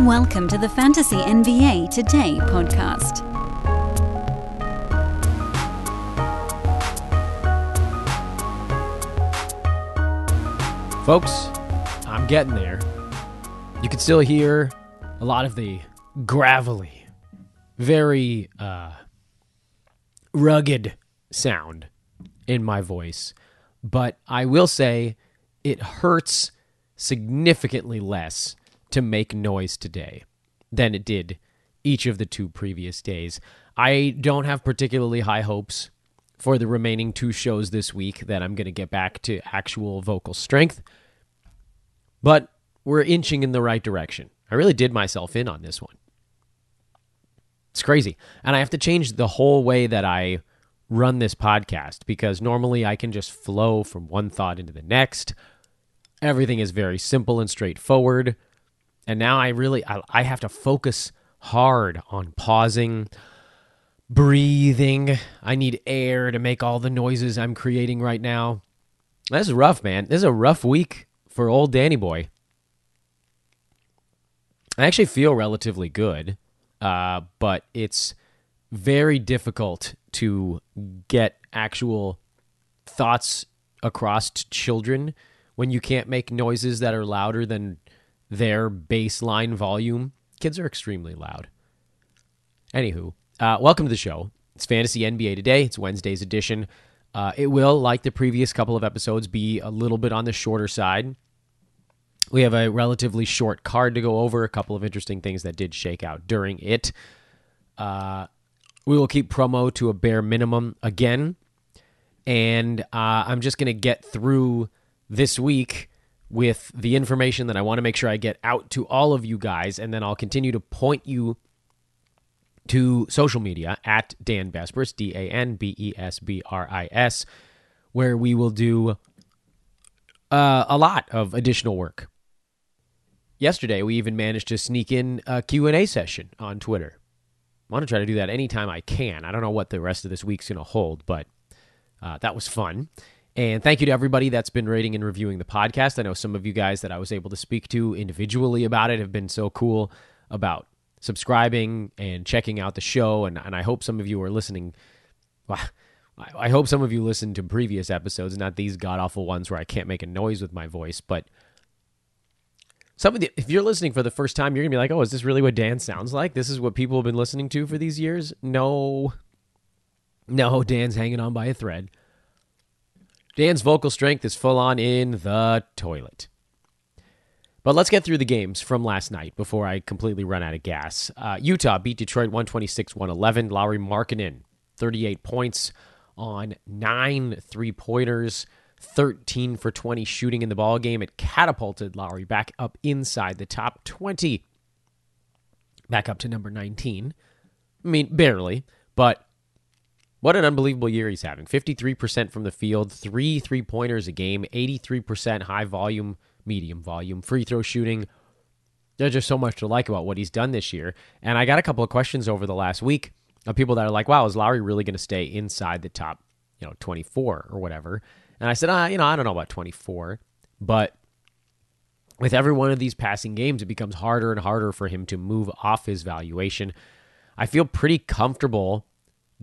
Welcome to the Fantasy NBA Today podcast. Folks, I'm getting there. You can still hear a lot of the gravelly, very uh, rugged sound in my voice. But I will say it hurts significantly less to make noise today than it did each of the two previous days. I don't have particularly high hopes for the remaining two shows this week that I'm going to get back to actual vocal strength. But we're inching in the right direction. I really did myself in on this one. It's crazy. And I have to change the whole way that I run this podcast because normally I can just flow from one thought into the next. Everything is very simple and straightforward. And now I really I, I have to focus hard on pausing, breathing. I need air to make all the noises I'm creating right now. This is rough, man. This is a rough week for old Danny boy. I actually feel relatively good, uh, but it's very difficult to get actual thoughts across to children when you can't make noises that are louder than their baseline volume. Kids are extremely loud. Anywho, uh, welcome to the show. It's Fantasy NBA Today. It's Wednesday's edition. Uh, it will, like the previous couple of episodes, be a little bit on the shorter side. We have a relatively short card to go over, a couple of interesting things that did shake out during it. Uh, we will keep promo to a bare minimum again. And uh, I'm just going to get through this week with the information that I want to make sure I get out to all of you guys. And then I'll continue to point you to social media at Dan Besbris, D A N B E S B R I S, where we will do uh, a lot of additional work. Yesterday, we even managed to sneak in a Q&A session on Twitter. I want to try to do that anytime I can. I don't know what the rest of this week's going to hold, but uh, that was fun. And thank you to everybody that's been rating and reviewing the podcast. I know some of you guys that I was able to speak to individually about it have been so cool about subscribing and checking out the show. And, and I hope some of you are listening. Well, I hope some of you listened to previous episodes, not these god awful ones where I can't make a noise with my voice. But some of the, if you're listening for the first time, you're gonna be like, "Oh, is this really what Dan sounds like? This is what people have been listening to for these years?" No, no, Dan's hanging on by a thread. Dan's vocal strength is full on in the toilet. But let's get through the games from last night before I completely run out of gas. Uh, Utah beat Detroit 126 111. Lauri Markkanen, 38 points on nine three pointers, 13 for 20 shooting in the ball game. It catapulted Lauri back up inside the top 20, back up to number 19. I mean, barely, but what an unbelievable year he's having. 53% from the field, three three pointers a game, 83% high volume, medium volume, free throw shooting. There's just so much to like about what he's done this year. And I got a couple of questions over the last week of people that are like, wow, is Lauri really going to stay inside the top, you know, 24 or whatever? And I said, ah, you know, I don't know about 24, but with every one of these passing games, it becomes harder and harder for him to move off his valuation. I feel pretty comfortable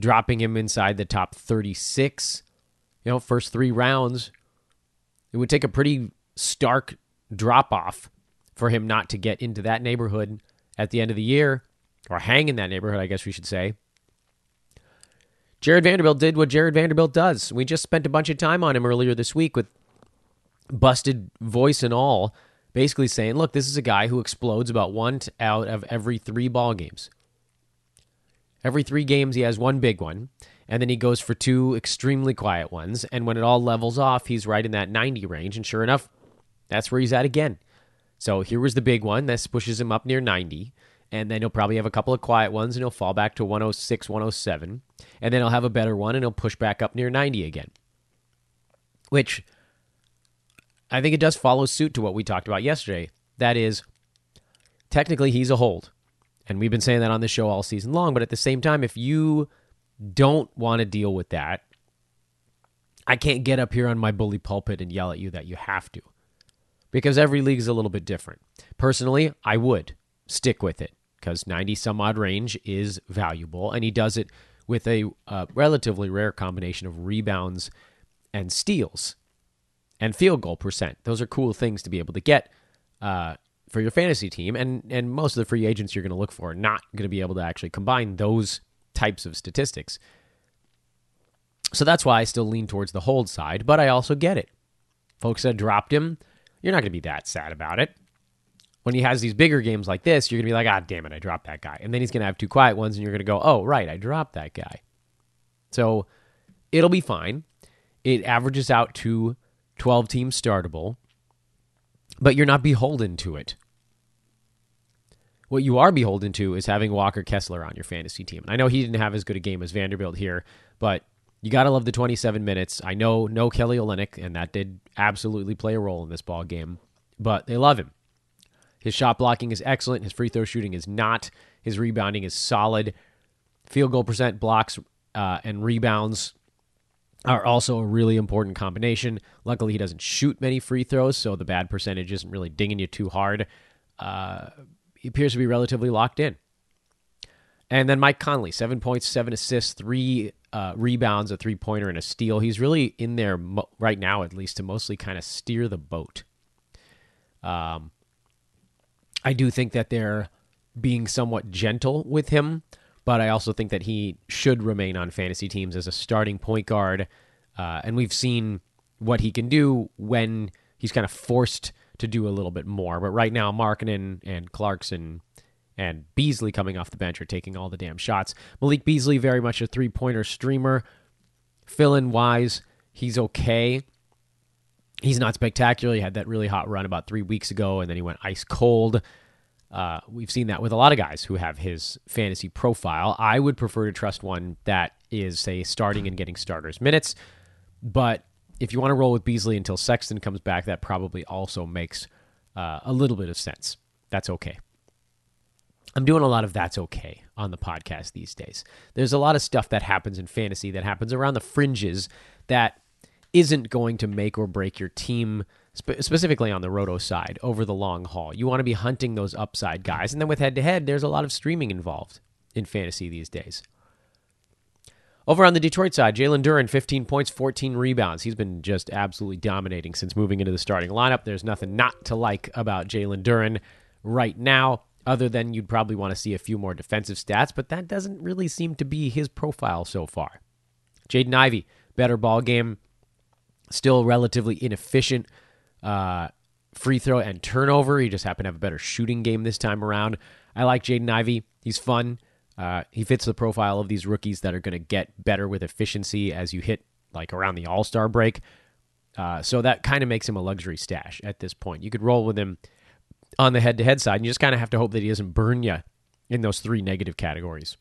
dropping him inside the top 36. You know, first three rounds, it would take a pretty stark drop off for him not to get into that neighborhood at the end of the year, or hang in that neighborhood, I guess we should say. Jared Vanderbilt did what Jared Vanderbilt does. We just spent a bunch of time on him earlier this week with busted voice and all, basically saying, look, this is a guy who explodes about one out of every three ball games. Every three games, he has one big one, and then he goes for two extremely quiet ones. And when it all levels off, he's right in that 90 range. And sure enough, that's where he's at again. So here was the big one. This pushes him up near 90. And then he'll probably have a couple of quiet ones and he'll fall back to 106, 107. And then he'll have a better one and he'll push back up near 90 again. Which I think it does follow suit to what we talked about yesterday. That is, technically, he's a hold. And we've been saying that on the show all season long. But at the same time, if you don't want to deal with that, I can't get up here on my bully pulpit and yell at you that you have to. Because every league is a little bit different. Personally, I would stick with it because 90 some odd range is valuable. And he does it with a uh, relatively rare combination of rebounds and steals and field goal percent. Those are cool things to be able to get uh, for your fantasy team. And, and most of the free agents you're going to look for are not going to be able to actually combine those types of statistics. So that's why I still lean towards the hold side, but I also get it. Folks that dropped him, you're not going to be that sad about it. When he has these bigger games like this, you're going to be like, ah, damn it, I dropped that guy. And then he's going to have two quiet ones, and you're going to go, oh, right, I dropped that guy. So it'll be fine. It averages out to 12 teams startable, but you're not beholden to it. What you are beholden to is having Walker Kessler on your fantasy team. And I know he didn't have as good a game as Vanderbilt here, but you got to love the 27 minutes. I know no Kelly Olynyk, and that did absolutely play a role in this ball game, but they love him. His shot blocking is excellent. His free throw shooting is not. His rebounding is solid. Field goal percent, blocks, uh, and rebounds are also a really important combination. Luckily, he doesn't shoot many free throws, so the bad percentage isn't really dinging you too hard. Uh, he appears to be relatively locked in. And then Mike Conley, seven points, seven assists, three uh, rebounds, a three pointer, and a steal. He's really in there mo- right now, at least, to mostly kind of steer the boat. Um, I do think that they're being somewhat gentle with him, but I also think that he should remain on fantasy teams as a starting point guard. Uh, and we've seen what he can do when he's kind of forced to do a little bit more. But right now, Markkanen and Clarkson and Beasley coming off the bench are taking all the damn shots. Malik Beasley, very much a three pointer streamer. Fill in wise, he's okay. He's not spectacular. He had that really hot run about three weeks ago, and then he went ice cold. Uh, we've seen that with a lot of guys who have his fantasy profile. I would prefer to trust one that is, say, starting and getting starters minutes. But if you want to roll with Beasley until Sexton comes back, that probably also makes uh, a little bit of sense. That's okay. I'm doing a lot of that's okay on the podcast these days. There's a lot of stuff that happens in fantasy that happens around the fringes that isn't going to make or break your team, spe- specifically on the roto side, over the long haul. You want to be hunting those upside guys. And then with head to head, there's a lot of streaming involved in fantasy these days. Over on the Detroit side, Jalen Duren, 15 points, 14 rebounds. He's been just absolutely dominating since moving into the starting lineup. There's nothing not to like about Jalen Duren right now other than you'd probably want to see a few more defensive stats, but that doesn't really seem to be his profile so far. Jaden Ivey, better ball game, still relatively inefficient uh, free throw and turnover. He just happened to have a better shooting game this time around. I like Jaden Ivey. He's fun. Uh, he fits the profile of these rookies that are going to get better with efficiency as you hit like around the All Star break. Uh, so that kind of makes him a luxury stash at this point. You could roll with him on the head to head side. And you just kind of have to hope that he doesn't burn you in those three negative categories.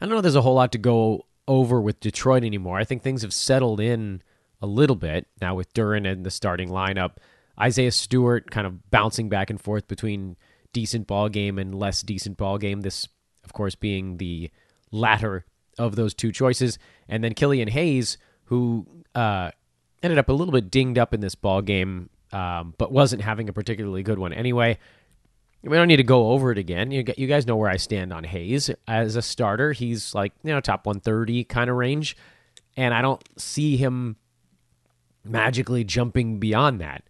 I don't know there's a whole lot to go over with Detroit anymore. I think things have settled in a little bit now with Duren in the starting lineup. Isaiah Stewart kind of bouncing back and forth between decent ball game and less decent ball game. This, of course, being the latter of those two choices. And then Killian Hayes, who uh, ended up a little bit dinged up in this ball game um, but wasn't having a particularly good one anyway. We don't need to go over it again. You, you guys know where I stand on Hayes as a starter. He's like you know top 130 kind of range, and I don't see him magically jumping beyond that.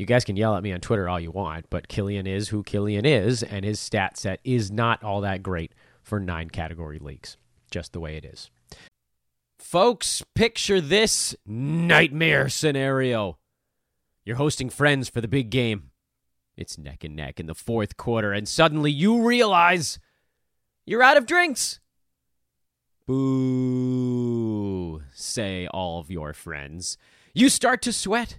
You guys can yell at me on Twitter all you want, but Killian is who Killian is, and his stat set is not all that great for nine category leagues. Just the way it is. Folks, picture this nightmare scenario. You're hosting friends for the big game. It's neck and neck in the fourth quarter, and suddenly you realize you're out of drinks. Boo, say all of your friends. You start to sweat.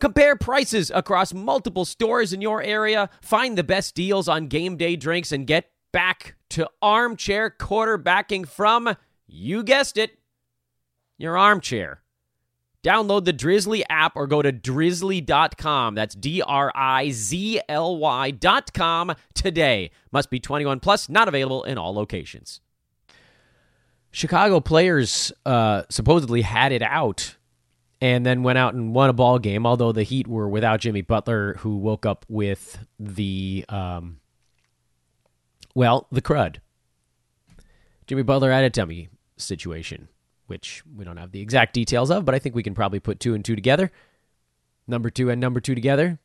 Compare prices across multiple stores in your area, find the best deals on game day drinks, and get back to armchair quarterbacking from, you guessed it, your armchair. Download the Drizly app or go to drizly.com. That's D R I Z L Y.com today. Must be 21 plus, not available in all locations. Chicago players uh, supposedly had it out and then went out and won a ball game, although the Heat were without Jimmy Butler, who woke up with the, um, well, the crud. Jimmy Butler had a tummy situation which we don't have the exact details of, but I think we can probably put two and two together. Number two and number two together.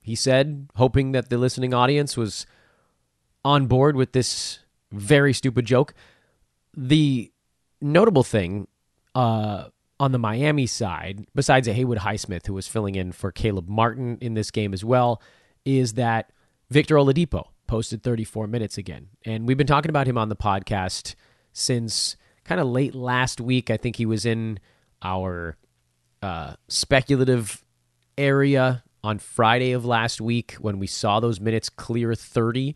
He said, hoping that the listening audience was on board with this very stupid joke. The notable thing uh, on the Miami side, besides a Haywood Highsmith who was filling in for Caleb Martin in this game as well, is that Victor Oladipo posted 34 minutes again. And we've been talking about him on the podcast since kind of late last week. I think he was in our uh, speculative area on Friday of last week when we saw those minutes clear 30.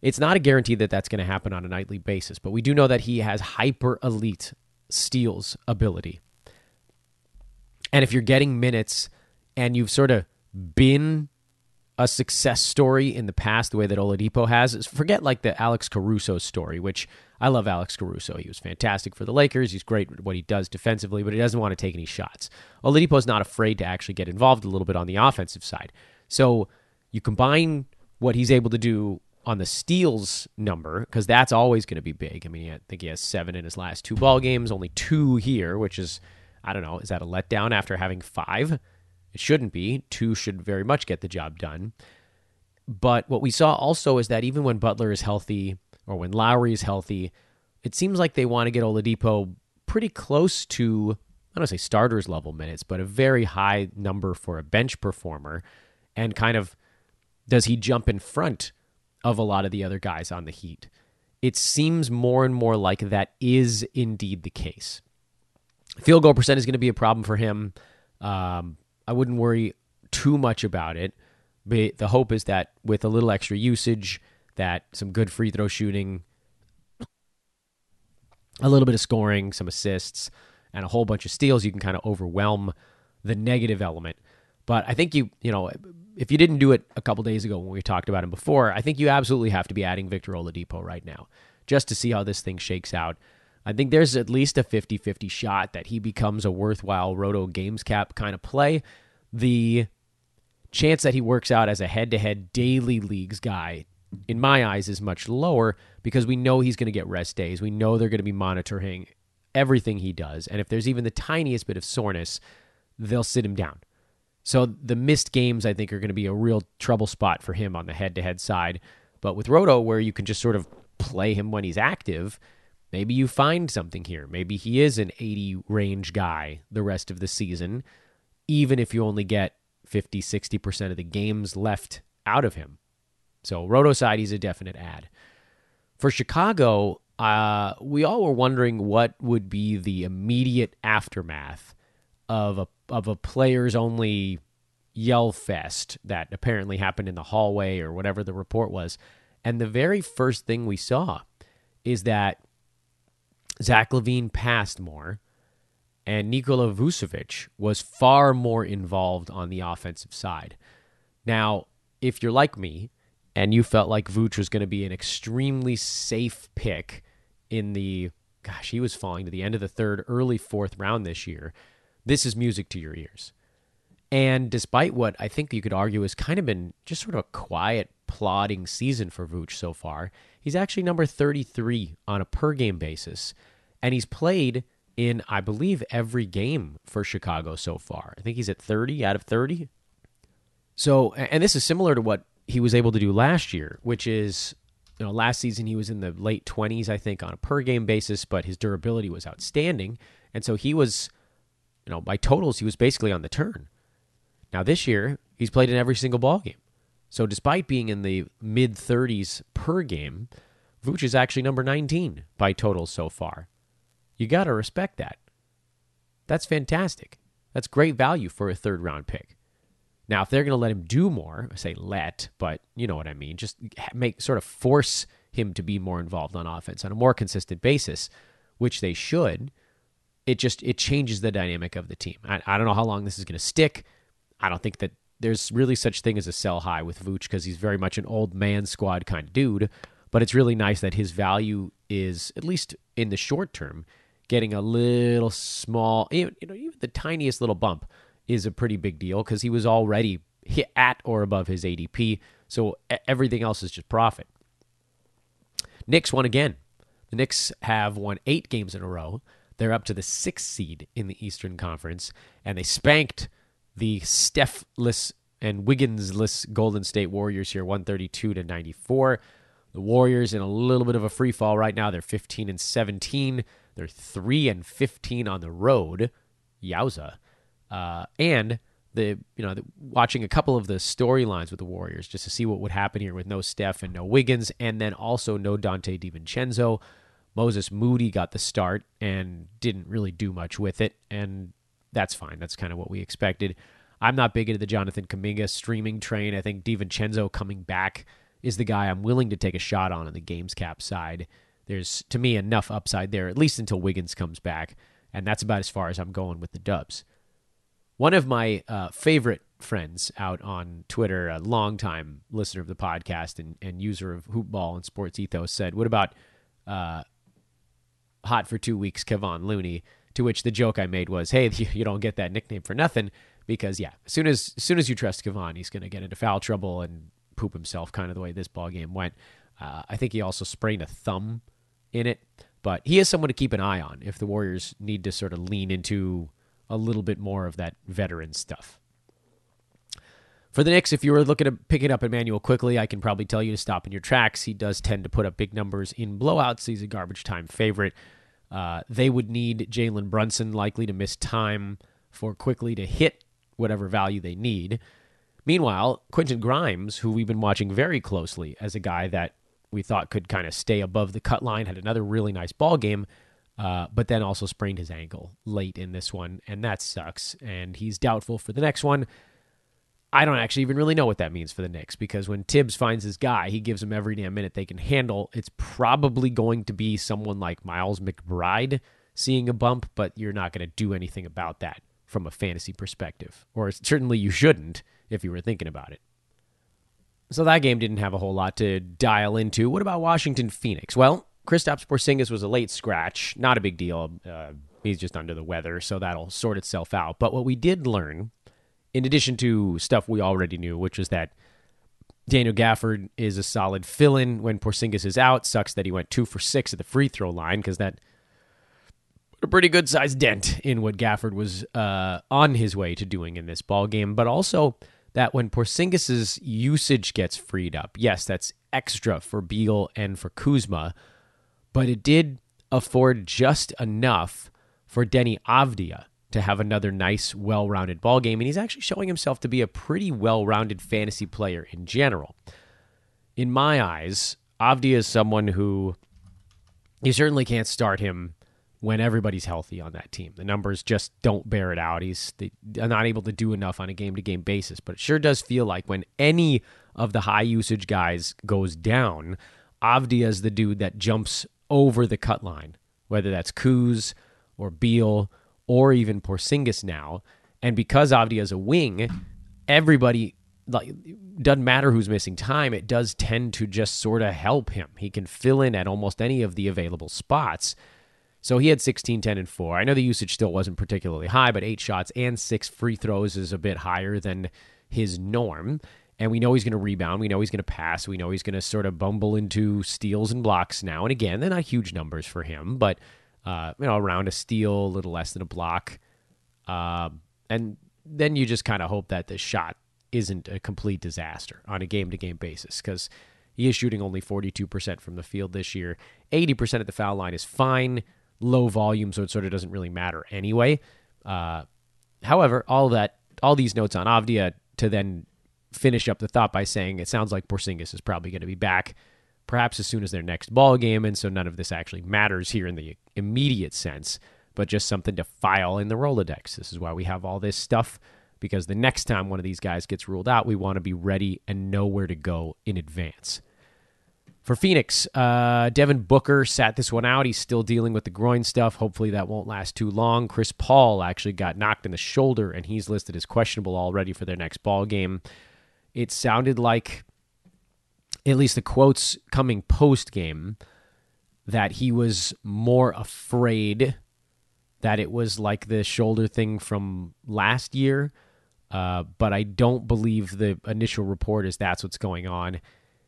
It's not a guarantee that that's going to happen on a nightly basis, but we do know that he has hyper elite steals ability. And if you're getting minutes and you've sort of been a success story in the past, the way that Oladipo has, forget like the Alex Caruso story, which I love Alex Caruso. He was fantastic for the Lakers. He's great at what he does defensively, but he doesn't want to take any shots. Oladipo is not afraid to actually get involved a little bit on the offensive side. So you combine what he's able to do on the steals number because that's always going to be big. I mean, I think he has seven in his last two ball games, only two here, which is I don't know. Is that a letdown after having five? It shouldn't be. Two should very much get the job done. But what we saw also is that even when Butler is healthy, or when Lowry is healthy, it seems like they want to get Oladipo pretty close to, I don't say starters level minutes, but a very high number for a bench performer. And kind of, does he jump in front of a lot of the other guys on the Heat? It seems more and more like that is indeed the case. Field goal percent is going to be a problem for him. Um, I wouldn't worry too much about it. But the hope is that with a little extra usage, that some good free throw shooting, a little bit of scoring, some assists, and a whole bunch of steals, you can kind of overwhelm the negative element. But I think you, you know, if you didn't do it a couple days ago when we talked about him before, I think you absolutely have to be adding Victor Oladipo right now just to see how this thing shakes out. I think there's at least a 50 50 shot that he becomes a worthwhile Roto Games Cap kind of play. The chance that he works out as a head to head daily leagues guy in my eyes, is much lower because we know he's going to get rest days. We know they're going to be monitoring everything he does. And if there's even the tiniest bit of soreness, they'll sit him down. So the missed games, I think, are going to be a real trouble spot for him on the head to head side. But with Roto, where you can just sort of play him when he's active, maybe you find something here. Maybe he is an 80 range guy the rest of the season, even if you only get 50, 60% of the games left out of him. So Roto side, he's a definite add. For Chicago, uh, we all were wondering what would be the immediate aftermath of a of a players only yell fest that apparently happened in the hallway or whatever the report was. And the very first thing we saw is that Zach LaVine passed more, and Nikola Vucevic was far more involved on the offensive side. Now, if you're like me, and you felt like Vooch was going to be an extremely safe pick in the gosh, he was falling to the end of the third, early fourth round this year. This is music to your ears. And despite what I think you could argue has kind of been just sort of a quiet, plodding season for Vooch so far, he's actually number 33 on a per game basis. And he's played in, I believe, every game for Chicago so far. I think he's at 30 out of 30. So, and this is similar to what he was able to do last year, which is you know last season he was in the late 20s I think on a per game basis, but his durability was outstanding, and so he was you know by totals he was basically on the turn. Now this year he's played in every single ball game. So despite being in the mid 30s per game, Vooch is actually number 19 by total so far. You got to respect that. That's fantastic. That's great value for a third round pick. Now, if they're going to let him do more, I say let, but you know what I mean, just make sort of force him to be more involved on offense on a more consistent basis, which they should. It just it changes the dynamic of the team. I, I don't know how long this is going to stick. I don't think that there's really such thing as a sell high with Vooch because he's very much an old man squad kind of dude. But it's really nice that his value is at least in the short term getting a little small, you know, even the tiniest little bump is a pretty big deal because he was already hit at or above his ADP. So everything else is just profit. Knicks won again. The Knicks have won eight games in a row. They're up to the sixth seed in the Eastern Conference, and they spanked the Stephless and Wigginsless Golden State Warriors here, 132 to 94. The Warriors in a little bit of a free fall right now. They're 15 and 17. They're 3 and 15 on the road. Yowza. Uh, and the you know the, watching a couple of the storylines with the Warriors just to see what would happen here with no Steph and no Wiggins, and then also no Donte DiVincenzo. Moses Moody got the start and didn't really do much with it, and that's fine. That's kind of what we expected. I'm not big into the Jonathan Kuminga streaming train. I think DiVincenzo coming back is the guy I'm willing to take a shot on on the games cap side. There's to me enough upside there, at least until Wiggins comes back, and that's about as far as I'm going with the Dubs. One of my uh, favorite friends out on Twitter, a longtime listener of the podcast and, and user of Hoopball and Sports Ethos, said, "What about uh, hot for two weeks, Kevon Looney?" To which the joke I made was, "Hey, you don't get that nickname for nothing." Because yeah, as soon as as soon as you trust Kevon, he's going to get into foul trouble and poop himself, kind of the way this ball game went. Uh, I think he also sprained a thumb in it, but he is someone to keep an eye on if the Warriors need to sort of lean into a little bit more of that veteran stuff. For the Knicks, if you were looking to pick it up Immanuel Quickley, I can probably tell you to stop in your tracks. He does tend to put up big numbers in blowouts. He's a garbage time favorite. Uh, they would need Jalen Brunson likely to miss time for Quickley to hit whatever value they need. Meanwhile, Quentin Grimes, who we've been watching very closely as a guy that we thought could kind of stay above the cut line, had another really nice ball game, uh, but then also sprained his ankle late in this one, and that sucks. And he's doubtful for the next one. I don't actually even really know what that means for the Knicks because when Thibs finds his guy, he gives him every damn minute they can handle. It's probably going to be someone like Miles McBride seeing a bump, but you're not going to do anything about that from a fantasy perspective, or certainly you shouldn't if you were thinking about it. So that game didn't have a whole lot to dial into. What about Washington Phoenix? Well, Kristaps Porzingis was a late scratch, not a big deal. Uh, he's just under the weather, so that'll sort itself out. But what we did learn, in addition to stuff we already knew, which was that Daniel Gafford is a solid fill-in when Porzingis is out. Sucks that he went two for six at the free throw line because that a pretty good sized dent in what Gafford was uh, on his way to doing in this ball game. But also that when Porzingis's usage gets freed up, yes, that's extra for Beal and for Kuzma, but it did afford just enough for Deni Avdija to have another nice, well-rounded ball game, and he's actually showing himself to be a pretty well-rounded fantasy player in general. In my eyes, Avdija is someone who you certainly can't start him when everybody's healthy on that team. The numbers just don't bear it out. He's not able to do enough on a game to game basis. But it sure does feel like when any of the high usage guys goes down, Avdija is the dude that jumps over the cut line, whether that's Kuz or Beal or even Porzingis now. And because Avdija is a wing, everybody like doesn't matter who's missing time. It does tend to just sort of help him. He can fill in at almost any of the available spots. So he had 16, 10, and 4. I know the usage still wasn't particularly high, but eight shots and six free throws is a bit higher than his norm. And we know he's going to rebound. We know he's going to pass. We know he's going to sort of bumble into steals and blocks now and again. They're not huge numbers for him, but uh, you know, around a steal, a little less than a block. Uh, and then you just kind of hope that the shot isn't a complete disaster on a game to game basis because he is shooting only 42% from the field this year. 80% at the foul line is fine low volume, so it sort of doesn't really matter anyway. Uh, however, all that, all these notes on Avdija to then finish up the thought by saying it sounds like Porzingis is probably going to be back, perhaps as soon as their next ball game, and so none of this actually matters here in the immediate sense, but just something to file in the Rolodex. This is why we have all this stuff because the next time one of these guys gets ruled out, we want to be ready and know where to go in advance. For Phoenix, uh, Devin Booker sat this one out. He's still dealing with the groin stuff. Hopefully, that won't last too long. Chris Paul actually got knocked in the shoulder, and he's listed as questionable already for their next ball game. It sounded like, at least the quotes coming post game, that he was more afraid that it was like the shoulder thing from last year. Uh, but I don't believe the initial report is that's what's going on.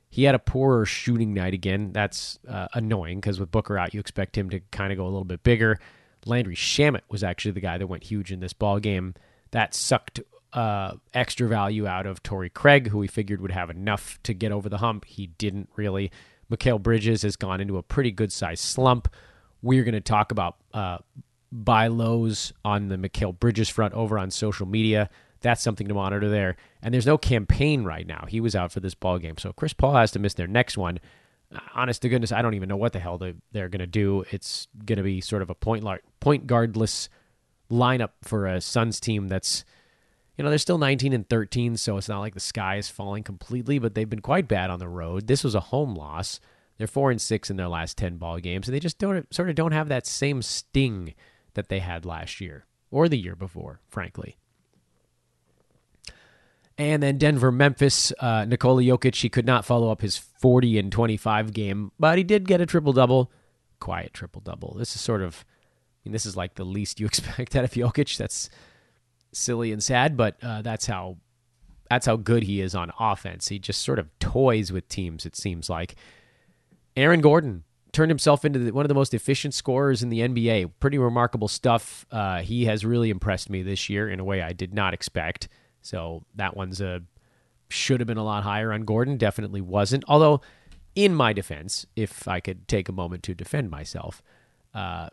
He had a poorer shooting night again. That's uh, annoying because with Booker out, you expect him to kind of go a little bit bigger. Landry Shamet was actually the guy that went huge in this ball game. That sucked uh, extra value out of Torrey Craig, who we figured would have enough to get over the hump. He didn't really. Mikal Bridges has gone into a pretty good sized slump. We're going to talk about uh, buy lows on the Mikal Bridges front over on social media. That's something to monitor there. And there's no Cam Payne right now. He was out for this ball game. So Chris Paul has to miss their next one. Honest to goodness, I don't even know what the hell they, they're going to do. It's going to be sort of a point, point guardless lineup for a Suns team that's, you know, they're still 19 and 13, so it's not like the sky is falling completely, but they've been quite bad on the road. This was a home loss. They're 4 and 6 in their last 10 ball games, and they just don't sort of don't have that same sting that they had last year or the year before, frankly. And then Denver, Memphis, uh, Nikola Jokic, he could not follow up his 40 and 25 game, but he did get a triple double. Quiet triple double. This is sort of, I mean, this is like the least you expect out of Jokic. That's silly and sad, but uh, that's how that's how good he is on offense. He just sort of toys with teams. It seems like Aaron Gordon turned himself into the, one of the most efficient scorers in the NBA. Pretty remarkable stuff. Uh, he has really impressed me this year in a way I did not expect. So that one's a should have been a lot higher on Gordon. Definitely wasn't. Although, in my defense, if I could take a moment to defend myself, uh,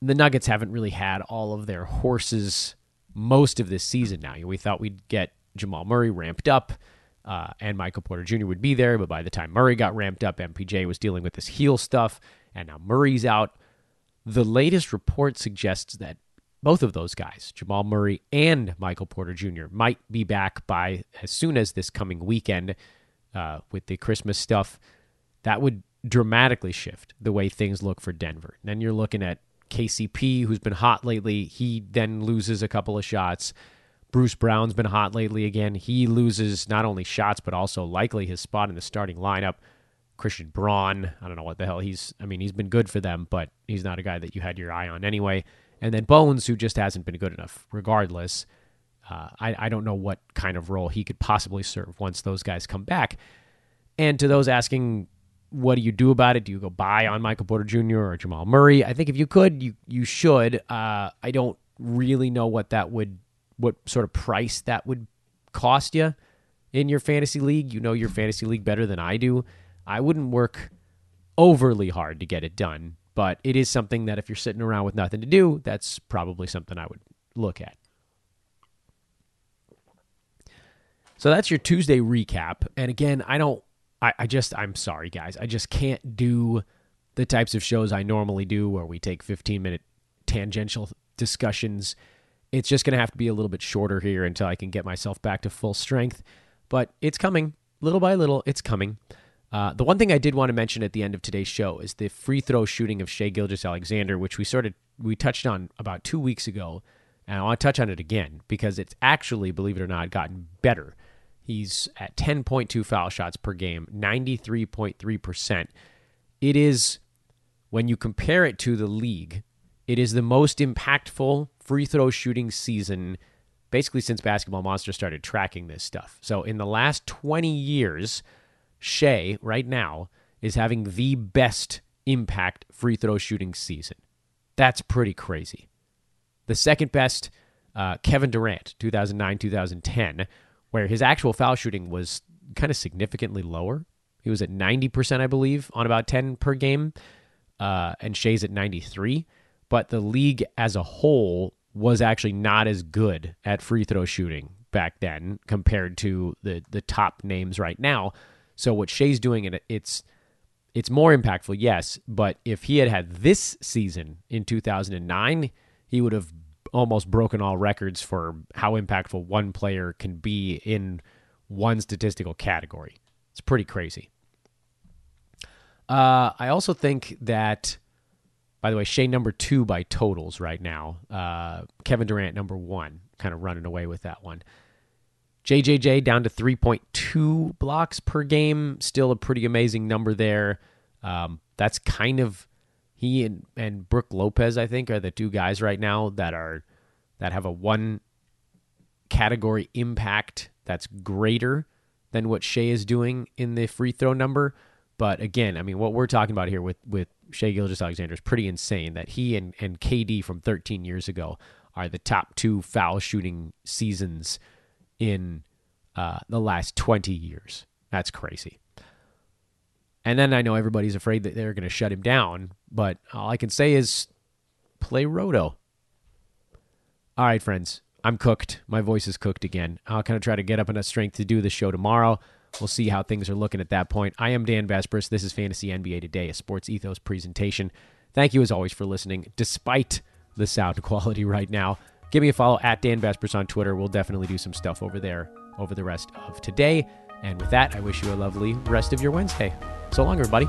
the Nuggets haven't really had all of their horses most of this season now. We thought we'd get Jamal Murray ramped up. Uh, and Michael Porter Jr. would be there, but by the time Murray got ramped up, MPJ was dealing with this heel stuff, and now Murray's out. The latest report suggests that both of those guys, Jamal Murray and Michael Porter Jr., might be back by as soon as this coming weekend uh, with the Christmas stuff. That would dramatically shift the way things look for Denver. Then you're looking at KCP, who's been hot lately. He then loses a couple of shots. Bruce Brown's been hot lately again. He loses not only shots, but also likely his spot in the starting lineup. Christian Braun, I don't know what the hell he's, I mean, he's been good for them, but he's not a guy that you had your eye on anyway. And then Bones, who just hasn't been good enough, regardless. Uh, I, I don't know what kind of role he could possibly serve once those guys come back. And to those asking, what do you do about it? Do you go buy on Michael Porter Jr. or Jamal Murray? I think if you could, you you should. Uh, I don't really know what that would, what sort of price that would cost you in your fantasy league. You know your fantasy league better than I do. I wouldn't work overly hard to get it done but it is something that if you're sitting around with nothing to do, that's probably something I would look at. So that's your Tuesday recap. And again, I don't, I, I just, I'm sorry, guys. I just can't do the types of shows I normally do where we take 15 minute tangential discussions. It's just going to have to be a little bit shorter here until I can get myself back to full strength. But it's coming. Little by little, it's coming. Uh, the one thing I did want to mention at the end of today's show is the free throw shooting of Shai Gilgeous-Alexander, which we sort of we touched on about two weeks ago, and I want to touch on it again because it's actually, believe it or not, gotten better. He's at 10.2 foul shots per game, 93.3%. It is, when you compare it to the league, it is the most impactful free throw shooting season basically since Basketball Monster started tracking this stuff. So in the last 20 years, Shai, right now, is having the best impact free throw shooting season. That's pretty crazy. The second best, uh, Kevin Durant, 2009 2010, where his actual foul shooting was kind of significantly lower. He was at 90%, I believe, on about 10 per game, uh, and Shai's at 93. But the league as a whole was actually not as good at free throw shooting back then compared to the the top names right now. So what Shai's doing, and it's it's more impactful, yes. But if he had had this season in 2009, he would have almost broken all records for how impactful one player can be in one statistical category. It's pretty crazy. Uh, I also think that, by the way, Shai number two by totals right now. Uh, Kevin Durant number one, kind of running away with that one. JJJ down to 3.2 blocks per game. Still a pretty amazing number there. Um, that's kind of he and, and Brook Lopez, I think, are the two guys right now that are that have a one category impact that's greater than what Shai is doing in the free throw number. But again, I mean, what we're talking about here with with Shai Gilgeous-Alexander is pretty insane. That he and and KD from 13 years ago are the top two foul shooting seasons in uh, the last 20 years. That's crazy. And then I know everybody's afraid that they're going to shut him down, but all I can say is play Roto. All right, friends, I'm cooked. My voice is cooked again. I'll kind of try to get up enough strength to do the show tomorrow. We'll see how things are looking at that point. I am Dan Besbris. This is Fantasy NBA Today, a sports ethos presentation. Thank you as always for listening, despite the sound quality right now. Give me a follow at Dan Besbris on Twitter. We'll definitely do some stuff over there over the rest of today. And with that, I wish you a lovely rest of your Wednesday. So long, everybody.